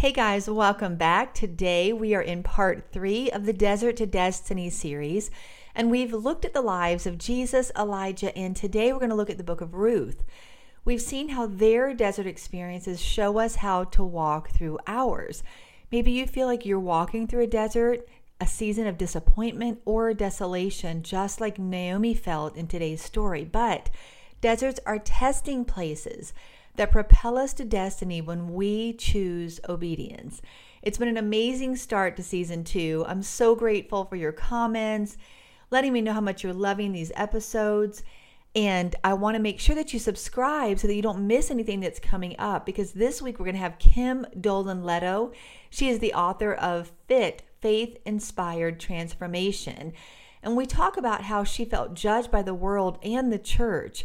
Hey guys, welcome back. Today we are in part three of the Desert to Destiny series, and we've looked at the lives of Jesus, Elijah, and today we're going to look at the book of Ruth. We've seen how their desert experiences show us how to walk through ours. Maybe you feel like you're walking through a desert, a season of disappointment or desolation, just like Naomi felt in today's story. But deserts are testing places that propel us to destiny when we choose obedience. It's been an amazing start to season two. I'm so grateful for your comments, letting me know how much you're loving these episodes. And I want to make sure that you subscribe so that you don't miss anything that's coming up because this week we're going to have Kim Dolan Leto. She is the author of Fit Faith Inspired Transformation. And we talk about how she felt judged by the world and the church.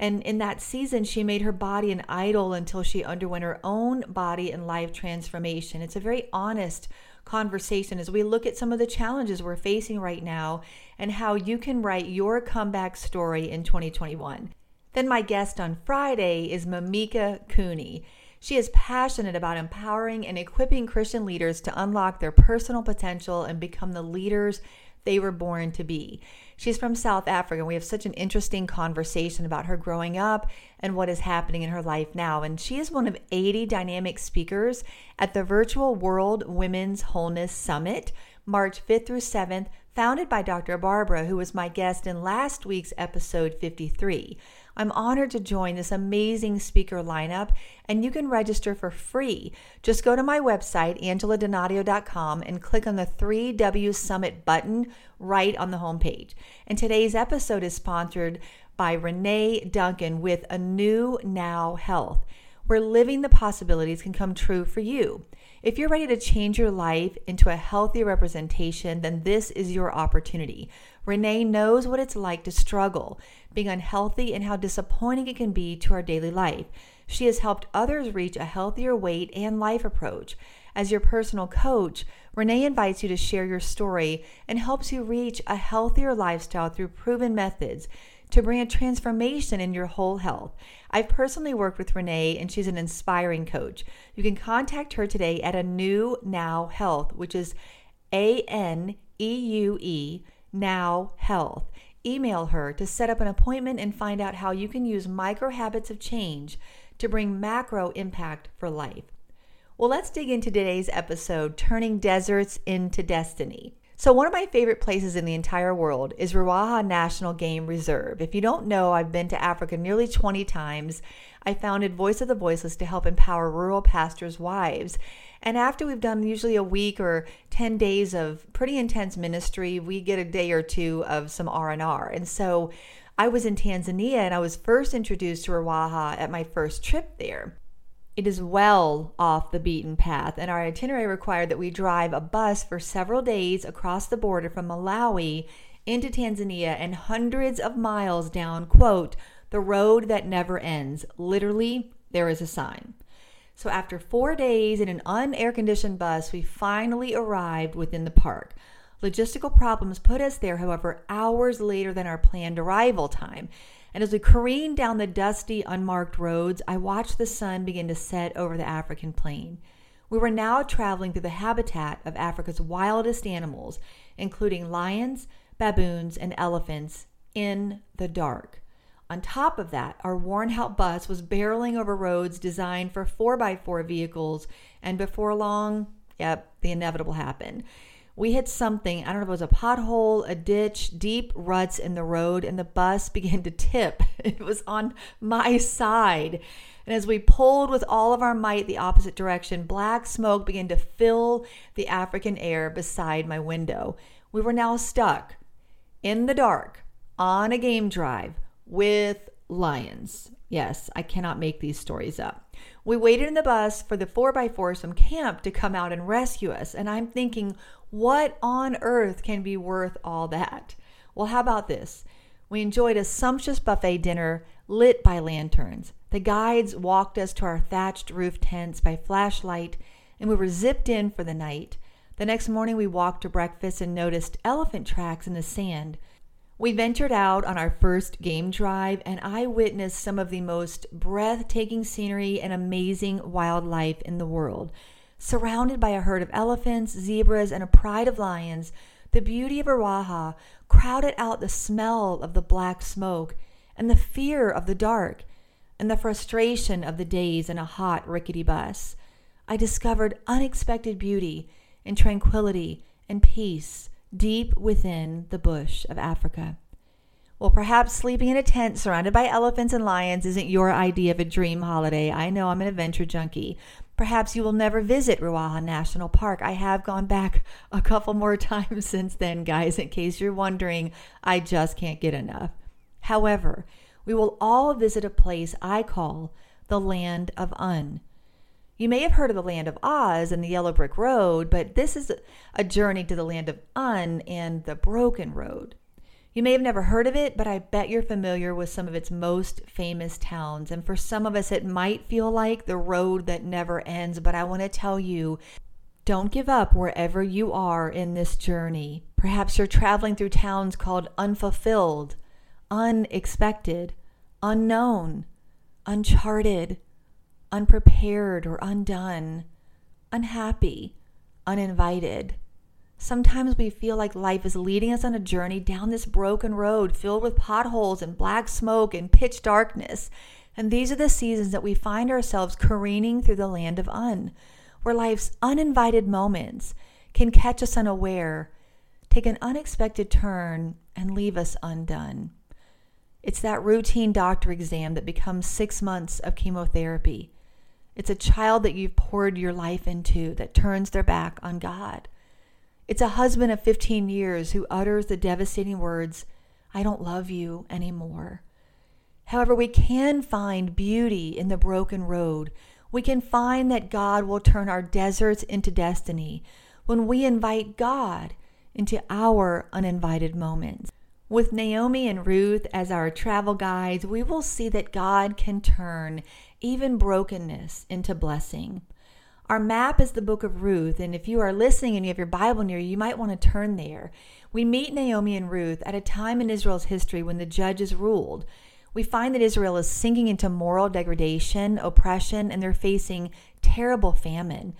And in that season, she made her body an idol until she underwent her own body and life transformation. It's a very honest conversation as we look at some of the challenges we're facing right now and how you can write your comeback story in 2021. Then, my guest on Friday is Mamika Cooney. She is passionate about empowering and equipping Christian leaders to unlock their personal potential and become the leaders they were born to be. She's from South Africa. And we have such an interesting conversation about her growing up and what is happening in her life now. And she is one of 80 dynamic speakers at the Virtual World Women's Wholeness Summit, March 5th through 7th, founded by Dr. Barbara, who was my guest in last week's episode 53. I'm honored to join this amazing speaker lineup, and you can register for free. Just go to my website, angeladonadio.com, and click on the 3W Summit button right on the homepage. And today's episode is sponsored by Renee Duncan with A New Now Health, where living the possibilities can come true for you. If you're ready to change your life into a healthy representation, then this is your opportunity. Renee knows what it's like to struggle, being unhealthy, and how disappointing it can be to our daily life. She has helped others reach a healthier weight and life approach. As your personal coach, Renee invites you to share your story and helps you reach a healthier lifestyle through proven methods to bring a transformation in your whole health. I've personally worked with Renee and she's an inspiring coach. You can contact her today at A New Now Health, which is A N E U E Now Health. Email her to set up an appointment and find out how you can use micro habits of change to bring macro impact for life. Well, let's dig into today's episode Turning Deserts into Destiny. So, one of my favorite places in the entire world is Ruaha National Game Reserve. If you don't know, I've been to Africa nearly 20 times. I founded Voice of the Voiceless to help empower rural pastors' wives. And after we've done usually a week or 10 days of pretty intense ministry, we get a day or two of some R&R. And so I was in Tanzania and I was first introduced to Ruaha at my first trip there. It is well off the beaten path, and our itinerary required that we drive a bus for several days across the border from Malawi into Tanzania and hundreds of miles down, quote, the road that never ends. Literally, there is a sign. So after four days in an unair conditioned bus, we finally arrived within the park. Logistical problems put us there, however, hours later than our planned arrival time. And as we careened down the dusty, unmarked roads, I watched the sun begin to set over the African plain. We were now traveling through the habitat of Africa's wildest animals, including lions, baboons, and elephants, in the dark. On top of that, our worn out bus was barreling over roads designed for 4x4 vehicles, and before long, yep, the inevitable happened we hit something. I don't know if it was a pothole, a ditch, deep ruts in the road, and the bus began to tip. It was on my side. And as we pulled with all of our might the opposite direction, black smoke began to fill the African air beside my window. We were now stuck in the dark on a game drive with lions. Yes, I cannot make these stories up. We waited in the bus for the 4x4s from camp to come out and rescue us. And I'm thinking, what on earth can be worth all that? Well, how about this? We enjoyed a sumptuous buffet dinner lit by lanterns. The guides walked us to our thatched roof tents by flashlight, and we were zipped in for the night. The next morning, we walked to breakfast and noticed elephant tracks in the sand. We ventured out on our first game drive, and I witnessed some of the most breathtaking scenery and amazing wildlife in the world. Surrounded by a herd of elephants, zebras, and a pride of lions, the beauty of Ruaha crowded out the smell of the black smoke and the fear of the dark and the frustration of the days in a hot, rickety bus. I discovered unexpected beauty and tranquility and peace deep within the bush of Africa. Well, perhaps sleeping in a tent surrounded by elephants and lions isn't your idea of a dream holiday. I know I'm an adventure junkie. Perhaps you will never visit Ruaha National Park. I have gone back a couple more times since then, guys, in case you're wondering. I just can't get enough. However, we will all visit a place I call the Land of Un. You may have heard of the land of Oz and the Yellow Brick Road, but this is a journey to the land of Un and the Broken Road. You may have never heard of it, but I bet you're familiar with some of its most famous towns. And for some of us, it might feel like the road that never ends. But I want to tell you don't give up wherever you are in this journey. Perhaps you're traveling through towns called unfulfilled, unexpected, unknown, uncharted unprepared or undone, unhappy, uninvited. Sometimes we feel like life is leading us on a journey down this broken road filled with potholes and black smoke and pitch darkness. And these are the seasons that we find ourselves careening through the land of Un, where life's uninvited moments can catch us unaware, take an unexpected turn, and leave us undone. It's that routine doctor exam that becomes six months of chemotherapy. It's a child that you've poured your life into that turns their back on God. It's a husband of 15 years who utters the devastating words, I don't love you anymore. However, we can find beauty in the broken road. We can find that God will turn our deserts into destiny when we invite God into our uninvited moments. With Naomi and Ruth as our travel guides, we will see that God can turn even brokenness into blessing. Our map is the book of Ruth, and if you are listening and you have your Bible near you, you might want to turn there. We meet Naomi and Ruth at a time in Israel's history when the judges ruled. We find that Israel is sinking into moral degradation, oppression, and they're facing terrible famine.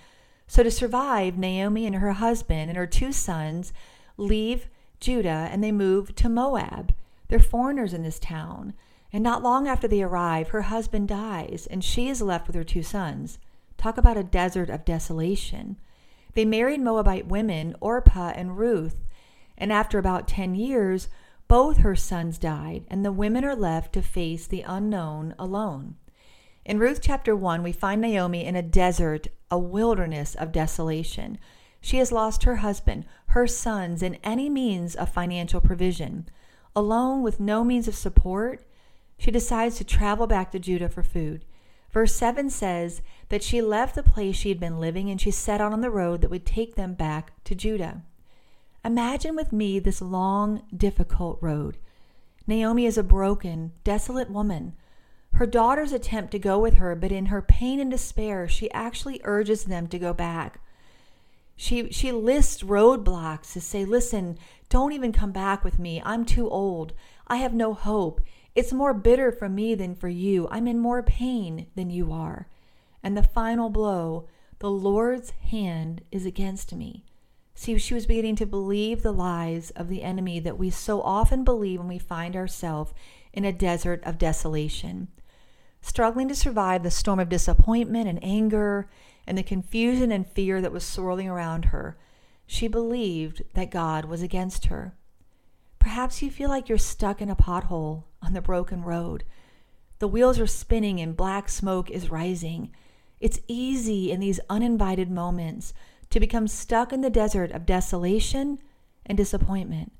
So, to survive, Naomi and her husband and her two sons leave Judah and they move to Moab. They're foreigners in this town. And not long after they arrive, her husband dies, and she is left with her two sons. Talk about a desert of desolation. They married Moabite women, Orpah and Ruth, and after about 10 years, both her sons died, and the women are left to face the unknown alone. In Ruth chapter 1, we find Naomi in a desert, a wilderness of desolation. She has lost her husband, her sons, and any means of financial provision. Alone with no means of support, she decides to travel back to Judah for food. Verse 7 says that she left the place she had been living and she set out on the road that would take them back to Judah. Imagine with me this long, difficult road. Naomi is a broken, desolate woman. Her daughters attempt to go with her, but in her pain and despair, she actually urges them to go back. She, she lists roadblocks to say, listen, don't even come back with me. I'm too old. I have no hope. It's more bitter for me than for you. I'm in more pain than you are. And the final blow, the Lord's hand is against me. See, she was beginning to believe the lies of the enemy that we so often believe when we find ourselves in a desert of desolation. Struggling to survive the storm of disappointment and anger and the confusion and fear that was swirling around her, she believed that God was against her. Perhaps you feel like you're stuck in a pothole on the broken road. The wheels are spinning and black smoke is rising. It's easy in these uninvited moments to become stuck in the desert of desolation and disappointment.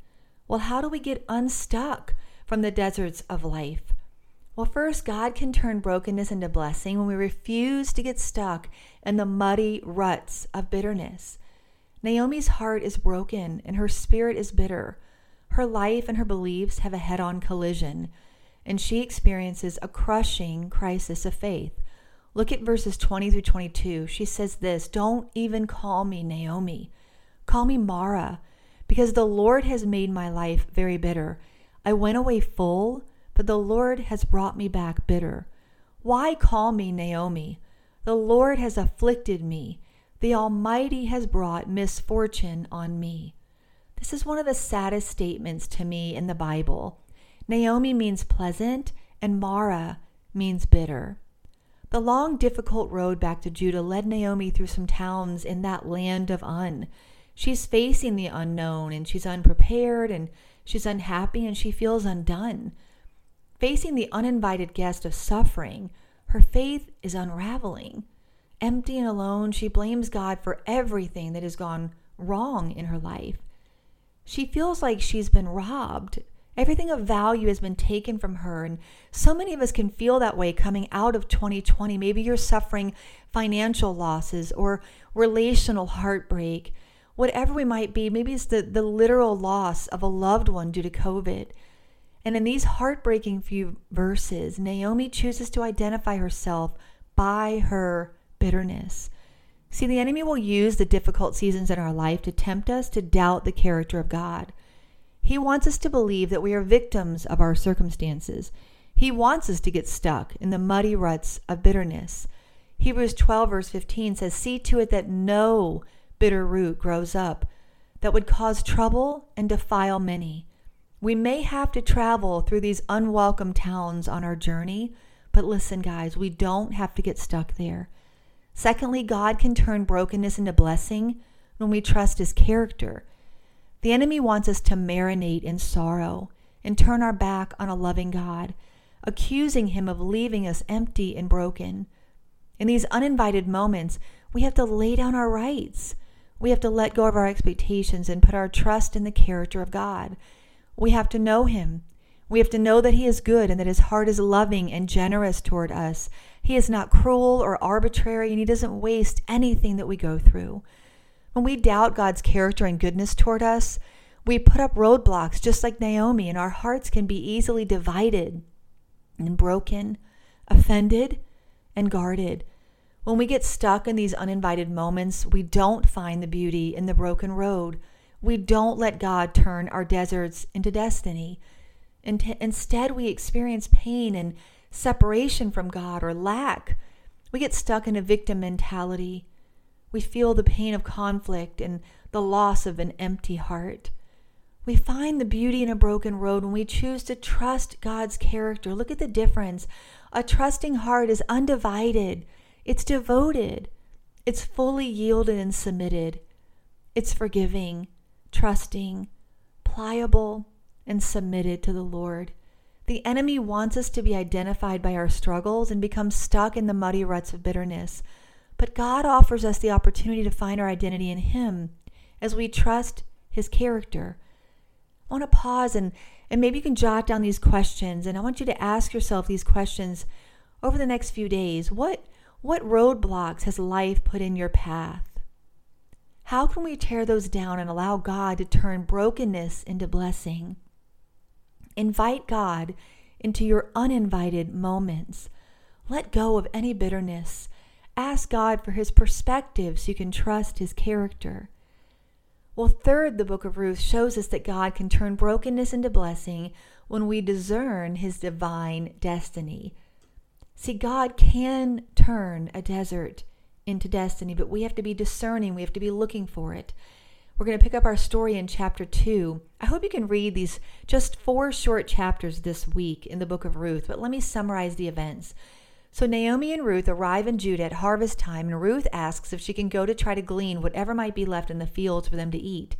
Well, how do we get unstuck from the deserts of life? Well, first, God can turn brokenness into blessing when we refuse to get stuck in the muddy ruts of bitterness. Naomi's heart is broken and her spirit is bitter. Her life and her beliefs have a head on collision, and she experiences a crushing crisis of faith. Look at verses 20 through 22. She says this Don't even call me Naomi. Call me Mara, because the Lord has made my life very bitter. I went away full, but the Lord has brought me back bitter. Why call me Naomi? The Lord has afflicted me. The Almighty has brought misfortune on me. This is one of the saddest statements to me in the Bible. Naomi means pleasant, and Mara means bitter. The long, difficult road back to Judah led Naomi through some towns in that land of Un. She's facing the unknown and she's unprepared and she's unhappy and she feels undone. Facing the uninvited guest of suffering, her faith is unraveling. Empty and alone, she blames God for everything that has gone wrong in her life. She feels like she's been robbed. Everything of value has been taken from her. And so many of us can feel that way coming out of 2020. Maybe you're suffering financial losses or relational heartbreak whatever we might be. Maybe it's the, the literal loss of a loved one due to COVID. And in these heartbreaking few verses, Naomi chooses to identify herself by her bitterness. See, the enemy will use the difficult seasons in our life to tempt us to doubt the character of God. He wants us to believe that we are victims of our circumstances. He wants us to get stuck in the muddy ruts of bitterness. Hebrews 12, verse 15 says, See to it that no bitter root grows up that would cause trouble and defile many. We may have to travel through these unwelcome towns on our journey, but listen, guys, we don't have to get stuck there. Secondly, God can turn brokenness into blessing when we trust His character. The enemy wants us to marinate in sorrow and turn our back on a loving God, accusing Him of leaving us empty and broken. In these uninvited moments, we have to lay down our rights we have to let go of our expectations and put our trust in the character of God. We have to know Him. We have to know that He is good and that His heart is loving and generous toward us. He is not cruel or arbitrary, and He doesn't waste anything that we go through. When we doubt God's character and goodness toward us, we put up roadblocks just like Naomi, and our hearts can be easily divided and broken, offended, and guarded. When we get stuck in these uninvited moments, we don't find the beauty in the broken road. We don't let God turn our deserts into destiny. Instead, we experience pain and separation from God or lack. We get stuck in a victim mentality. We feel the pain of conflict and the loss of an empty heart. We find the beauty in a broken road when we choose to trust God's character. Look at the difference. A trusting heart is undivided it's devoted. It's fully yielded and submitted. It's forgiving, trusting, pliable, and submitted to the Lord. The enemy wants us to be identified by our struggles and become stuck in the muddy ruts of bitterness. But God offers us the opportunity to find our identity in Him as we trust His character. I want to pause and, and maybe you can jot down these questions. And I want you to ask yourself these questions over the next few days. What what roadblocks has life put in your path? How can we tear those down and allow God to turn brokenness into blessing? Invite God into your uninvited moments. Let go of any bitterness. Ask God for his perspective so you can trust his character. Well, third, the book of Ruth shows us that God can turn brokenness into blessing when we discern his divine destiny. See, God can turn a desert into destiny, but we have to be discerning. We have to be looking for it. We're going to pick up our story in chapter 2. I hope you can read these just four short chapters this week in the book of Ruth, but let me summarize the events. So, Naomi and Ruth arrive in Judah at harvest time, and Ruth asks if she can go to try to glean whatever might be left in the fields for them to eat.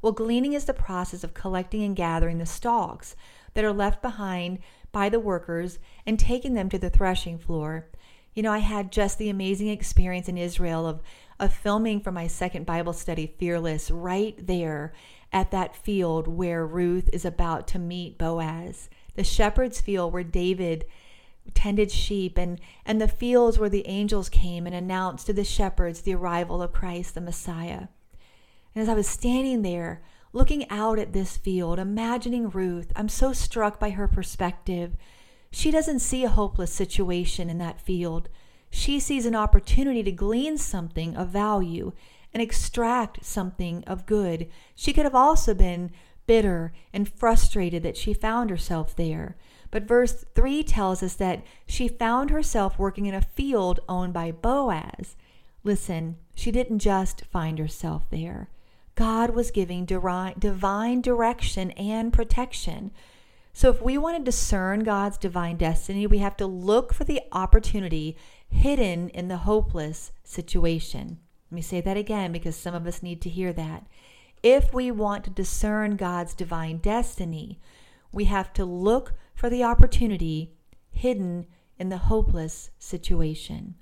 Well, gleaning is the process of collecting and gathering the stalks that are left behind by the workers and taking them to the threshing floor. You know, I had just the amazing experience in Israel of, of filming for my second Bible study, Fearless, right there at that field where Ruth is about to meet Boaz. The shepherd's field where David tended sheep and, and the fields where the angels came and announced to the shepherds the arrival of Christ the Messiah. And as I was standing there looking out at this field, imagining Ruth. I'm so struck by her perspective. She doesn't see a hopeless situation in that field. She sees an opportunity to glean something of value and extract something of good. She could have also been bitter and frustrated that she found herself there. But verse 3 tells us that she found herself working in a field owned by Boaz. Listen, she didn't just find herself there. God was giving divine direction and protection. So, if we want to discern God's divine destiny, we have to look for the opportunity hidden in the hopeless situation. Let me say that again because some of us need to hear that. If we want to discern God's divine destiny, we have to look for the opportunity hidden in the hopeless situation.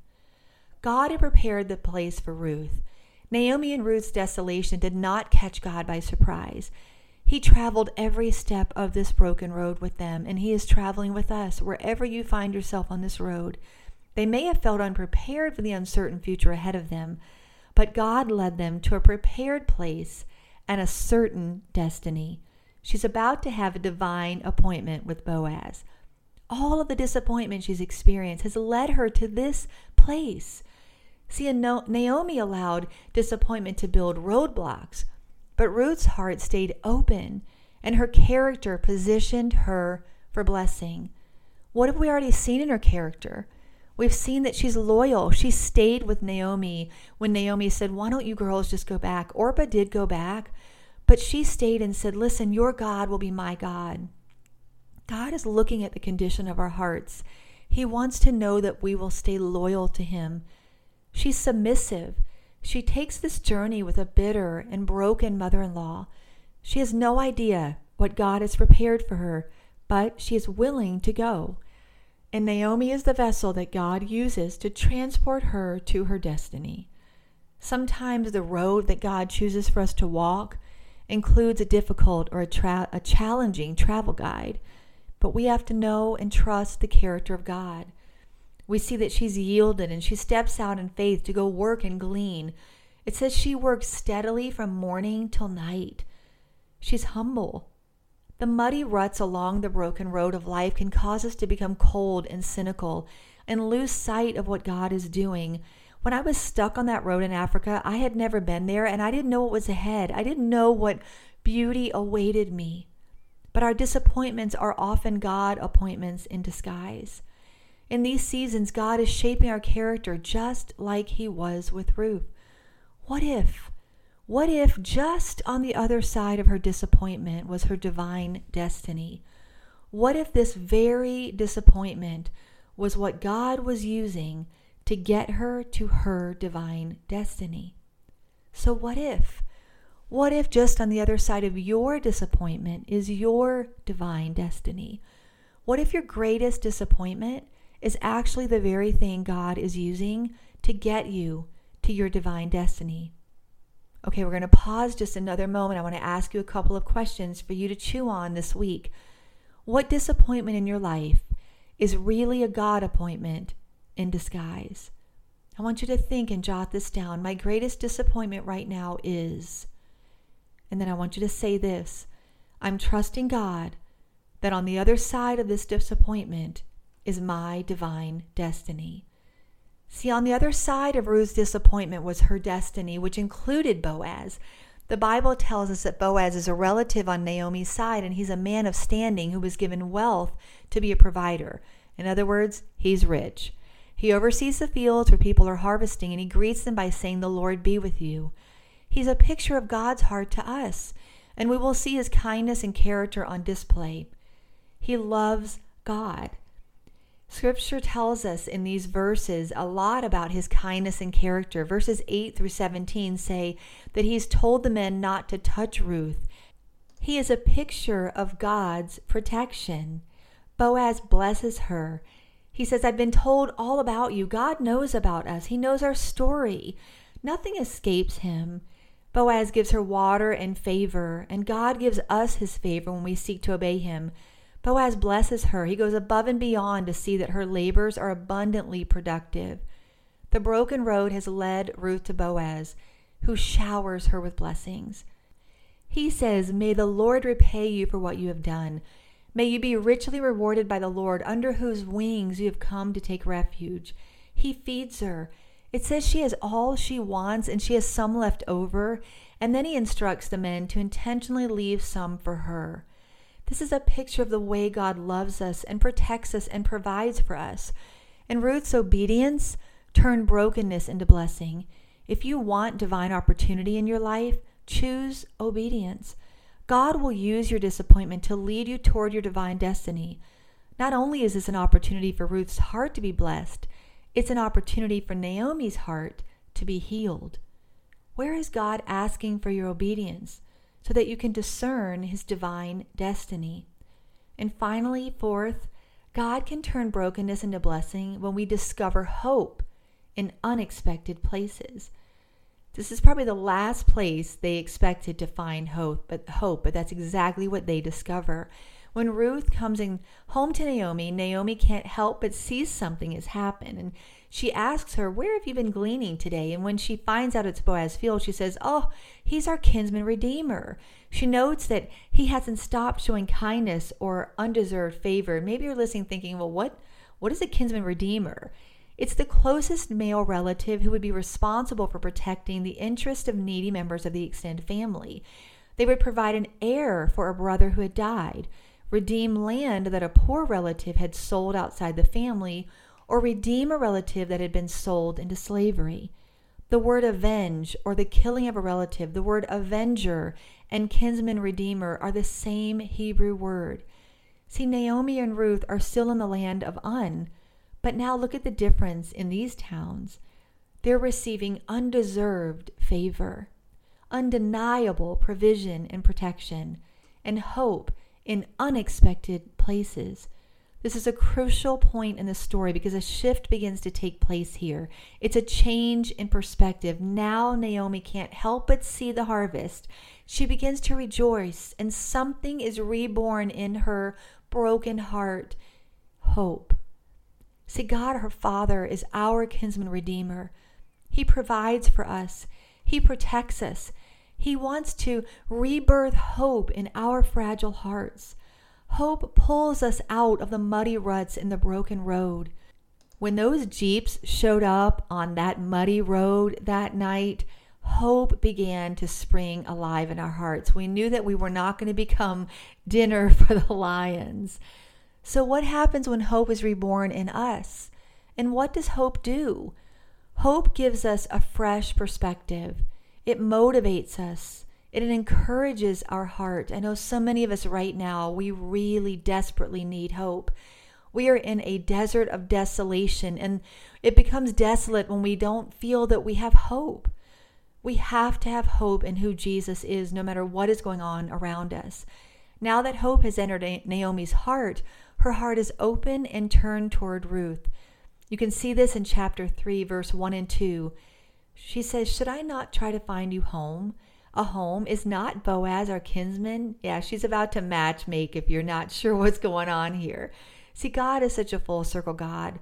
God had prepared the place for Ruth. Naomi and Ruth's desolation did not catch God by surprise. He traveled every step of this broken road with them, and He is traveling with us wherever you find yourself on this road. They may have felt unprepared for the uncertain future ahead of them, but God led them to a prepared place and a certain destiny. She's about to have a divine appointment with Boaz. All of the disappointment she's experienced has led her to this place. See, Naomi allowed disappointment to build roadblocks, but Ruth's heart stayed open and her character positioned her for blessing. What have we already seen in her character? We've seen that she's loyal. She stayed with Naomi when Naomi said, Why don't you girls just go back? Orpah did go back, but she stayed and said, Listen, your God will be my God. God is looking at the condition of our hearts. He wants to know that we will stay loyal to Him. She's submissive. She takes this journey with a bitter and broken mother in law. She has no idea what God has prepared for her, but she is willing to go. And Naomi is the vessel that God uses to transport her to her destiny. Sometimes the road that God chooses for us to walk includes a difficult or a, tra- a challenging travel guide, but we have to know and trust the character of God. We see that she's yielded and she steps out in faith to go work and glean. It says she works steadily from morning till night. She's humble. The muddy ruts along the broken road of life can cause us to become cold and cynical and lose sight of what God is doing when I was stuck on that road in Africa, I had never been there and I didn't know what was ahead. I didn't know what beauty awaited me. But our disappointments are often God appointments in disguise. In these seasons, God is shaping our character just like He was with Ruth. What if? What if just on the other side of her disappointment was her divine destiny? What if this very disappointment was what God was using to get her to her divine destiny. So, what if? What if just on the other side of your disappointment is your divine destiny? What if your greatest disappointment is actually the very thing God is using to get you to your divine destiny? Okay, we're going to pause just another moment. I want to ask you a couple of questions for you to chew on this week. What disappointment in your life is really a God appointment in disguise. I want you to think and jot this down. My greatest disappointment right now is, and then I want you to say this I'm trusting God that on the other side of this disappointment is my divine destiny. See, on the other side of Ruth's disappointment was her destiny, which included Boaz. The Bible tells us that Boaz is a relative on Naomi's side, and he's a man of standing who was given wealth to be a provider. In other words, he's rich. He oversees the fields where people are harvesting and he greets them by saying, The Lord be with you. He's a picture of God's heart to us, and we will see his kindness and character on display. He loves God. Scripture tells us in these verses a lot about his kindness and character. Verses 8 through 17 say that he's told the men not to touch Ruth. He is a picture of God's protection. Boaz blesses her he says, I've been told all about you. God knows about us, He knows our story. Nothing escapes Him. Boaz gives her water and favor, and God gives us His favor when we seek to obey Him. Boaz blesses her. He goes above and beyond to see that her labors are abundantly productive. The broken road has led Ruth to Boaz, who showers her with blessings. He says, May the Lord repay you for what you have done. May you be richly rewarded by the Lord, under whose wings you have come to take refuge. He feeds her. It says she has all she wants and she has some left over. And then he instructs the men to intentionally leave some for her. This is a picture of the way God loves us and protects us and provides for us. And Ruth's obedience turned brokenness into blessing. If you want divine opportunity in your life, choose obedience. God will use your disappointment to lead you toward your divine destiny. Not only is this an opportunity for Ruth's heart to be blessed, it's an opportunity for Naomi's heart to be healed. Where is God asking for your obedience so that you can discern his divine destiny? And finally, fourth, God can turn brokenness into blessing when we discover hope in unexpected places. This is probably the last place they expected to find hope, but hope, but that's exactly what they discover. When Ruth comes in home to Naomi, Naomi can't help but see something has happened. And she asks her, Where have you been gleaning today? And when she finds out it's Boaz field, she says, Oh, he's our kinsman redeemer. She notes that he hasn't stopped showing kindness or undeserved favor. Maybe you're listening thinking, Well, what, what is a kinsman redeemer? It's the closest male relative who would be responsible for protecting the interest of needy members of the extended family. They would provide an heir for a brother who had died, redeem land that a poor relative had sold outside the family, or redeem a relative that had been sold into slavery. The word avenge, or the killing of a relative, the word avenger and kinsman redeemer are the same Hebrew word. See, Naomi and Ruth are still in the land of Un but now look at the difference in these towns. They're receiving undeserved favor, undeniable provision and protection, and hope in unexpected places. This is a crucial point in the story because a shift begins to take place here. It's a change in perspective. Now Naomi can't help but see the harvest. She begins to rejoice, and something is reborn in her broken heart hope. See, God, her Father, is our kinsman redeemer. He provides for us, He protects us. He wants to rebirth hope in our fragile hearts. Hope pulls us out of the muddy ruts in the broken road. When those Jeeps showed up on that muddy road that night, hope began to spring alive in our hearts. We knew that we were not going to become dinner for the lions. So, what happens when hope is reborn in us? And what does hope do? Hope gives us a fresh perspective, it motivates us, it encourages our heart. I know so many of us right now, we really desperately need hope. We are in a desert of desolation, and it becomes desolate when we don't feel that we have hope. We have to have hope in who Jesus is, no matter what is going on around us. Now that hope has entered Naomi's heart, her heart is open and turned toward Ruth. You can see this in chapter 3, verse 1 and 2. She says, Should I not try to find you home? A home is not Boaz our kinsman. Yeah, she's about to match make if you're not sure what's going on here. See, God is such a full circle God.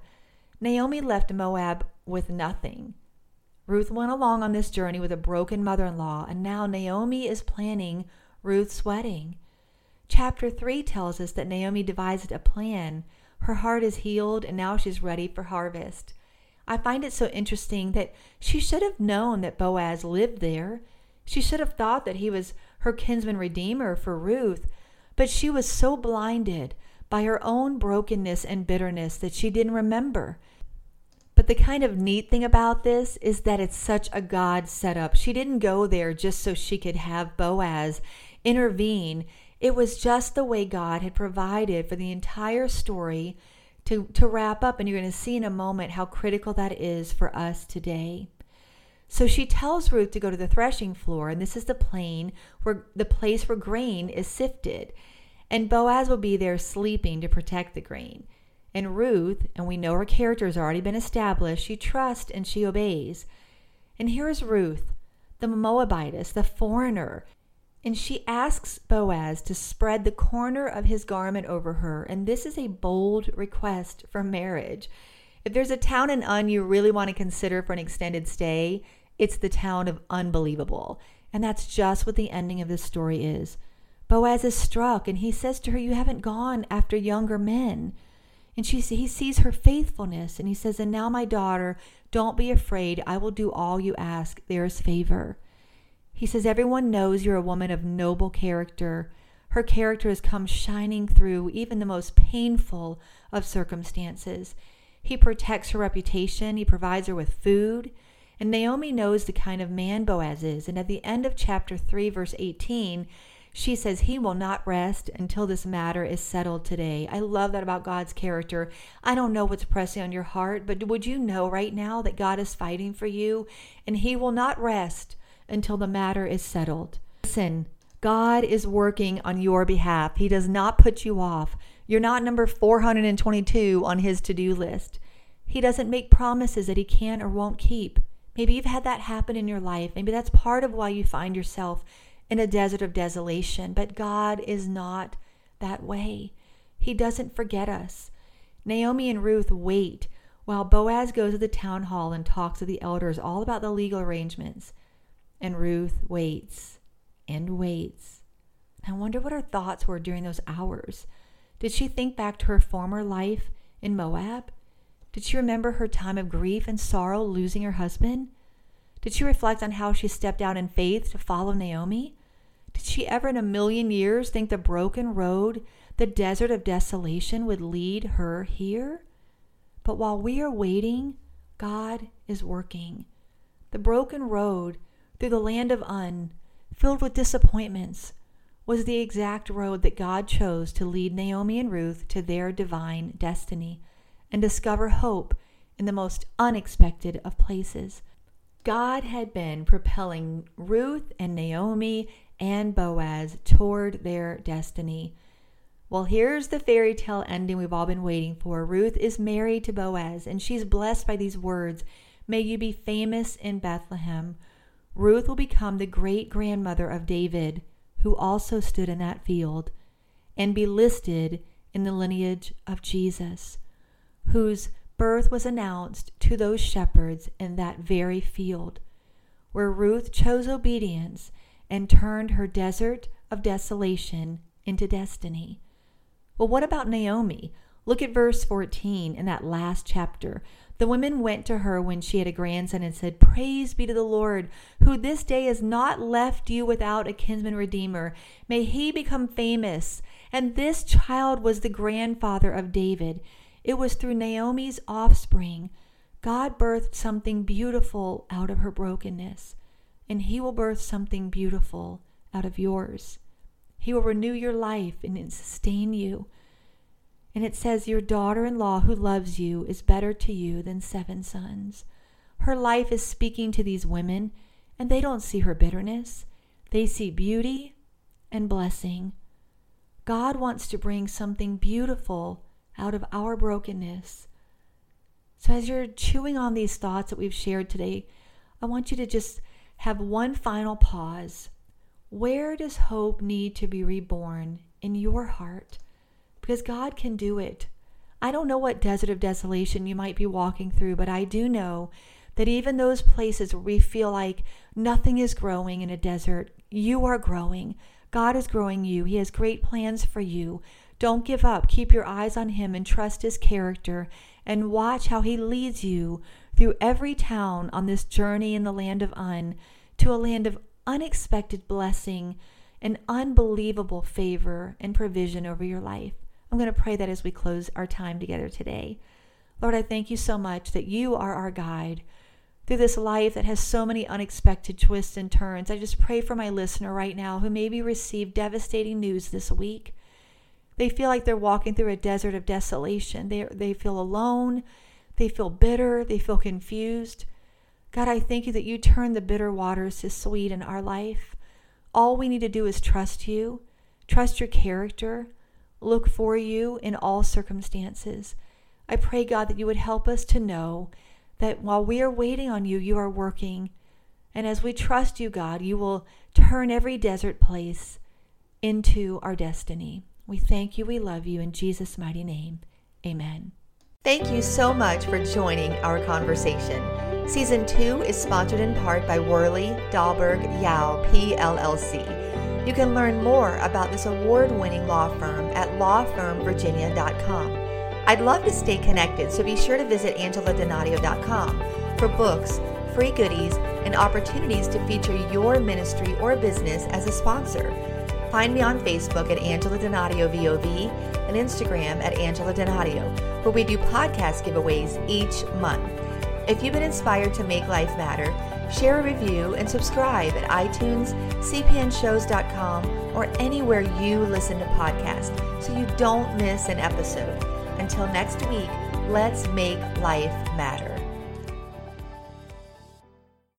Naomi left Moab with nothing. Ruth went along on this journey with a broken mother in law, and now Naomi is planning Ruth's wedding. Chapter 3 tells us that Naomi devised a plan. Her heart is healed and now she's ready for harvest. I find it so interesting that she should have known that Boaz lived there. She should have thought that he was her kinsman redeemer for Ruth, but she was so blinded by her own brokenness and bitterness that she didn't remember. But the kind of neat thing about this is that it's such a God setup. She didn't go there just so she could have Boaz intervene it was just the way God had provided for the entire story to, to wrap up. And you're going to see in a moment how critical that is for us today. So she tells Ruth to go to the threshing floor, and this is the plain where the place where grain is sifted. And Boaz will be there sleeping to protect the grain. And Ruth, and we know her character has already been established, she trusts and she obeys. And here is Ruth, the Moabitess, the foreigner, and she asks Boaz to spread the corner of his garment over her. And this is a bold request for marriage. If there's a town in Un you really want to consider for an extended stay, it's the town of Unbelievable. And that's just what the ending of this story is. Boaz is struck and he says to her, You haven't gone after younger men. And she, he sees her faithfulness and he says, And now, my daughter, don't be afraid. I will do all you ask. There is favor. He says, Everyone knows you're a woman of noble character. Her character has come shining through even the most painful of circumstances. He protects her reputation, he provides her with food. And Naomi knows the kind of man Boaz is. And at the end of chapter 3, verse 18, she says, He will not rest until this matter is settled today. I love that about God's character. I don't know what's pressing on your heart, but would you know right now that God is fighting for you and He will not rest until the matter is settled? Listen, God is working on your behalf. He does not put you off. You're not number 422 on His to do list. He doesn't make promises that He can or won't keep. Maybe you've had that happen in your life. Maybe that's part of why you find yourself in a desert of desolation. But God is not that way. He doesn't forget us. Naomi and Ruth wait while Boaz goes to the town hall and talks to the elders all about the legal arrangements. And Ruth waits and waits. I wonder what her thoughts were during those hours. Did she think back to her former life in Moab? Did she remember her time of grief and sorrow losing her husband? Did she reflect on how she stepped out in faith to follow Naomi? Did she ever in a million years think the broken road, the desert of desolation, would lead her here? But while we are waiting, God is working. The broken road through the land of Un, filled with disappointments, was the exact road that God chose to lead Naomi and Ruth to their divine destiny and discover hope in the most unexpected of places. God had been propelling Ruth and Naomi and Boaz toward their destiny. Well, here's the fairy tale ending we've all been waiting for. Ruth is married to Boaz, and she's blessed by these words May you be famous in Bethlehem. Ruth will become the great grandmother of David, who also stood in that field, and be listed in the lineage of Jesus whose birth was announced to those shepherds in that very field, where Ruth chose obedience and turned her desert of desolation into destiny. Well, what about Naomi? Look at verse 14 in that last chapter. The women went to her when she had a grandson and said, Praise be to the Lord, who this day has not left you without a kinsman redeemer. May he become famous. And this child was the grandfather of David. It was through Naomi's offspring. God birthed something beautiful out of her brokenness, and He will birth something beautiful out of yours. He will renew your life and sustain you. And it says, Your daughter in law who loves you is better to you than seven sons. Her life is speaking to these women, and they don't see her bitterness. They see beauty and blessing. God wants to bring something beautiful out of our brokenness. So, as you're chewing on these thoughts that we've shared today, I want you to just have one final pause. Where does hope need to be reborn in your heart? Because God can do it. I don't know what desert of desolation you might be walking through, but I do know that even those places where we feel like nothing is growing in a desert, you are growing. God is growing you. He has great plans for you. Don't give up. Keep your eyes on Him and trust His character and watch how He leads you through every town on this journey in the land of Un to a land of unexpected blessing and unbelievable favor and provision over your life. I'm going to pray that as we close our time together today. Lord, I thank you so much that you are our guide through this life that has so many unexpected twists and turns. I just pray for my listener right now who maybe received devastating news this week. They feel like they're walking through a desert of desolation. They, they feel alone. They feel bitter. They feel confused. God, I thank you that you turn the bitter waters to sweet in our life. All we need to do is trust you, trust your character, look for you in all circumstances. I pray, God, that you would help us to know that while we are waiting on you, you are working. And as we trust you, God, you will turn every desert place into our destiny. We thank you, we love you. In Jesus' mighty name, amen. Thank you so much for joining our conversation. Season 2 is sponsored in part by Worley Dahlberg Yao PLLC. You can learn more about this award winning law firm at lawfirmvirginia.com. I'd love to stay connected, so be sure to visit angeladonadio.com for books, free goodies, and opportunities to feature your ministry or business as a sponsor. Find me on Facebook at Angela Donadio VOV and Instagram at Angela Donadio, where we do podcast giveaways each month. If you've been inspired to make life matter, share a review and subscribe at iTunes, cpnshows.com, or anywhere you listen to podcasts so you don't miss an episode. Until next week, let's make life matter.